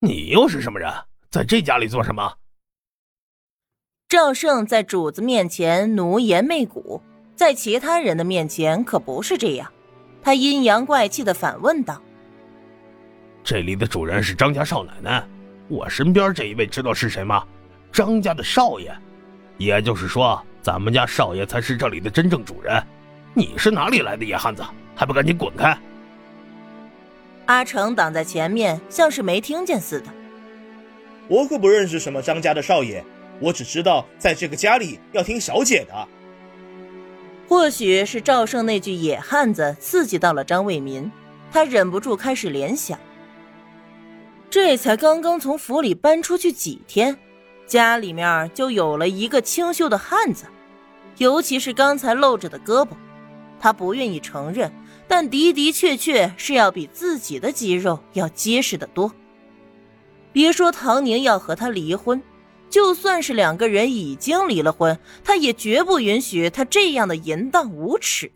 你又是什么人，在这家里做什么？赵胜在主子面前奴颜媚骨，在其他人的面前可不是这样。他阴阳怪气的反问道：“这里的主人是张家少奶奶，我身边这一位知道是谁吗？张家的少爷，也就是说，咱们家少爷才是这里的真正主人。你是哪里来的野汉子，还不赶紧滚开！”阿成挡在前面，像是没听见似的。我可不认识什么张家的少爷。我只知道，在这个家里要听小姐的。或许是赵胜那句“野汉子”刺激到了张卫民，他忍不住开始联想：这才刚刚从府里搬出去几天，家里面就有了一个清秀的汉子，尤其是刚才露着的胳膊，他不愿意承认，但的的确确是要比自己的肌肉要结实的多。别说唐宁要和他离婚。就算是两个人已经离了婚，他也绝不允许他这样的淫荡无耻。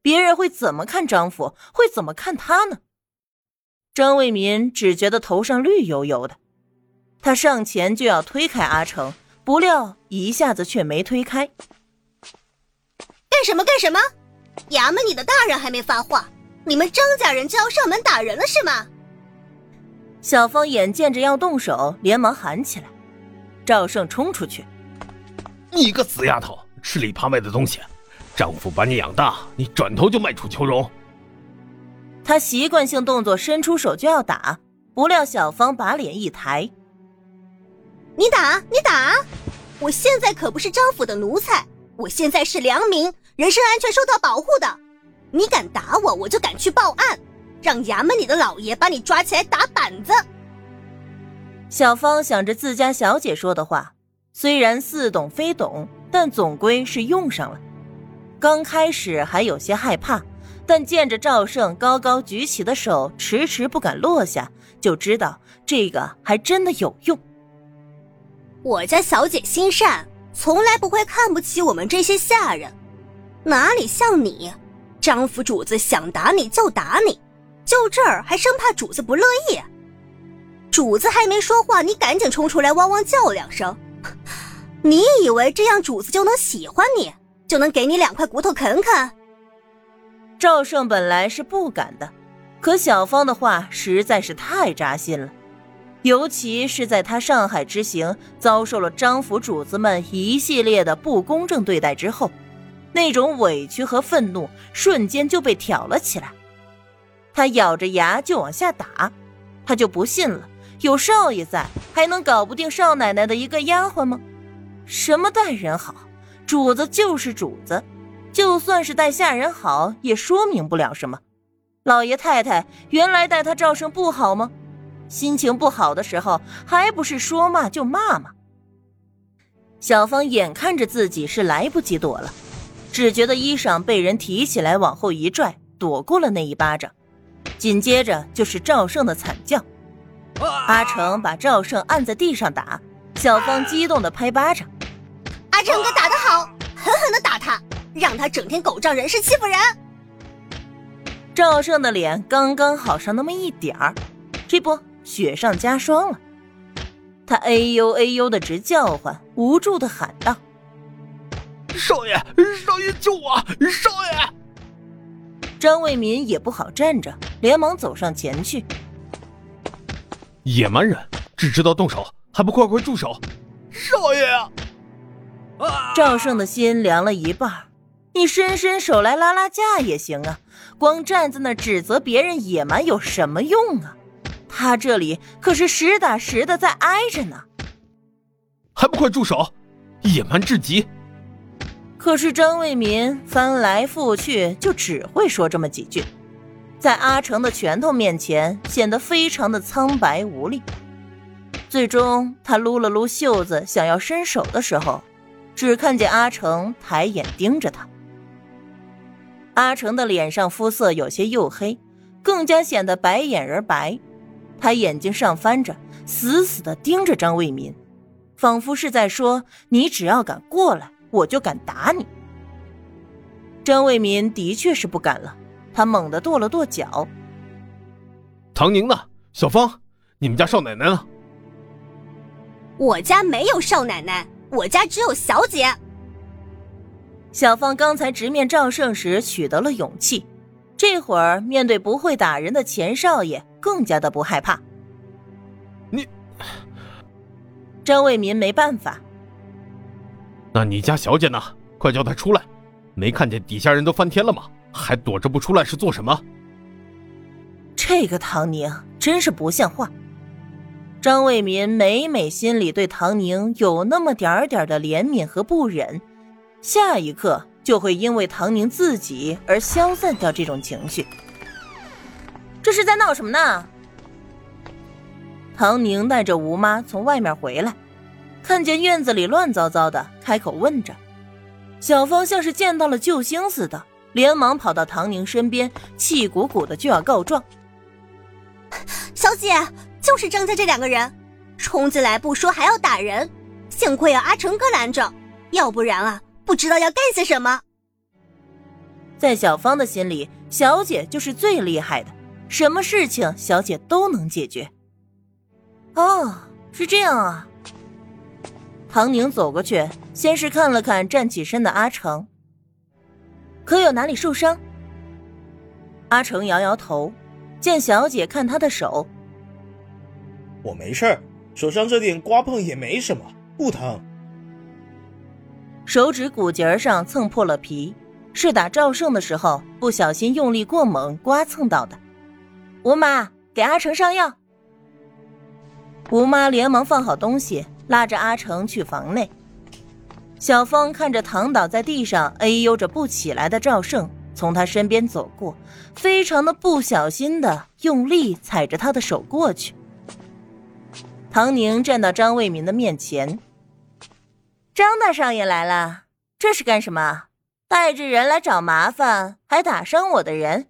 别人会怎么看张府？会怎么看他呢？张卫民只觉得头上绿油油的，他上前就要推开阿成，不料一下子却没推开。干什么干什么？衙门里的大人还没发话，你们张家人就要上门打人了是吗？小芳眼见着要动手，连忙喊起来。赵胜冲出去，你个死丫头，吃里扒外的东西！丈夫把你养大，你转头就卖楚求荣。他习惯性动作，伸出手就要打，不料小芳把脸一抬：“你打，你打！我现在可不是张府的奴才，我现在是良民，人身安全受到保护的。你敢打我，我就敢去报案，让衙门里的老爷把你抓起来打板子。”小芳想着自家小姐说的话，虽然似懂非懂，但总归是用上了。刚开始还有些害怕，但见着赵胜高高举起的手迟迟不敢落下，就知道这个还真的有用。我家小姐心善，从来不会看不起我们这些下人，哪里像你，张府主子想打你就打你，就这儿还生怕主子不乐意。主子还没说话，你赶紧冲出来汪汪叫两声。你以为这样主子就能喜欢你，就能给你两块骨头啃啃？赵胜本来是不敢的，可小芳的话实在是太扎心了，尤其是在他上海之行遭受了张府主子们一系列的不公正对待之后，那种委屈和愤怒瞬间就被挑了起来。他咬着牙就往下打，他就不信了。有少爷在，还能搞不定少奶奶的一个丫鬟吗？什么待人好，主子就是主子，就算是待下人好，也说明不了什么。老爷太太原来待他赵胜不好吗？心情不好的时候，还不是说骂就骂吗？小芳眼看着自己是来不及躲了，只觉得衣裳被人提起来往后一拽，躲过了那一巴掌，紧接着就是赵胜的惨叫。阿成把赵胜按在地上打，小芳激动的拍巴掌：“阿成哥打得好，狠狠的打他，让他整天狗仗人势欺负人。”赵胜的脸刚刚好上那么一点儿，这不雪上加霜了。他哎呦哎呦的直叫唤，无助的喊道：“少爷，少爷救我！少爷！”张卫民也不好站着，连忙走上前去。野蛮人只知道动手，还不快快住手！少爷啊！赵胜的心凉了一半。你伸伸手来拉拉架也行啊，光站在那指责别人野蛮有什么用啊？他这里可是实打实的在挨着呢。还不快住手！野蛮至极。可是张卫民翻来覆去就只会说这么几句。在阿成的拳头面前，显得非常的苍白无力。最终，他撸了撸袖子，想要伸手的时候，只看见阿成抬眼盯着他。阿成的脸上肤色有些黝黑，更加显得白眼人白。他眼睛上翻着，死死的盯着张卫民，仿佛是在说：“你只要敢过来，我就敢打你。”张卫民的确是不敢了。他猛地跺了跺脚。唐宁呢？小芳，你们家少奶奶呢？我家没有少奶奶，我家只有小姐。小芳刚才直面赵胜时取得了勇气，这会儿面对不会打人的钱少爷，更加的不害怕。你，张卫民没办法。那你家小姐呢？快叫她出来！没看见底下人都翻天了吗？还躲着不出来是做什么？这个唐宁真是不像话。张卫民每每心里对唐宁有那么点点的怜悯和不忍，下一刻就会因为唐宁自己而消散掉这种情绪。这是在闹什么呢？唐宁带着吴妈从外面回来，看见院子里乱糟糟的，开口问着。小芳像是见到了救星似的，连忙跑到唐宁身边，气鼓鼓的就要告状。小姐，就是张家这两个人，冲进来不说还要打人，幸亏有阿成哥拦着，要不然啊，不知道要干些什么。在小芳的心里，小姐就是最厉害的，什么事情小姐都能解决。哦，是这样啊。唐宁走过去，先是看了看站起身的阿成，可有哪里受伤？阿成摇摇头。见小姐看他的手，我没事儿，手上这点刮碰也没什么，不疼。手指骨节上蹭破了皮，是打赵胜的时候不小心用力过猛刮蹭到的。吴妈，给阿成上药。吴妈连忙放好东西，拉着阿成去房内。小芳看着躺倒在地上哎呦着不起来的赵胜。从他身边走过，非常的不小心的用力踩着他的手过去。唐宁站到张卫民的面前：“张大少爷来了，这是干什么？带着人来找麻烦，还打伤我的人？”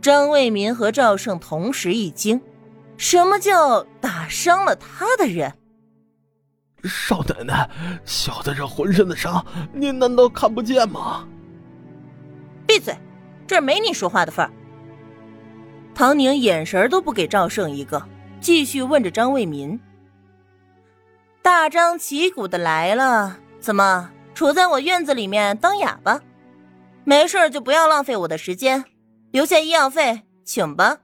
张卫民和赵胜同时一惊：“什么叫打伤了他的人？”少奶奶，小的这浑身的伤，您难道看不见吗？闭嘴，这儿没你说话的份儿。唐宁眼神都不给赵胜一个，继续问着张卫民：“大张旗鼓的来了，怎么杵在我院子里面当哑巴？没事就不要浪费我的时间，留下医药费，请吧。”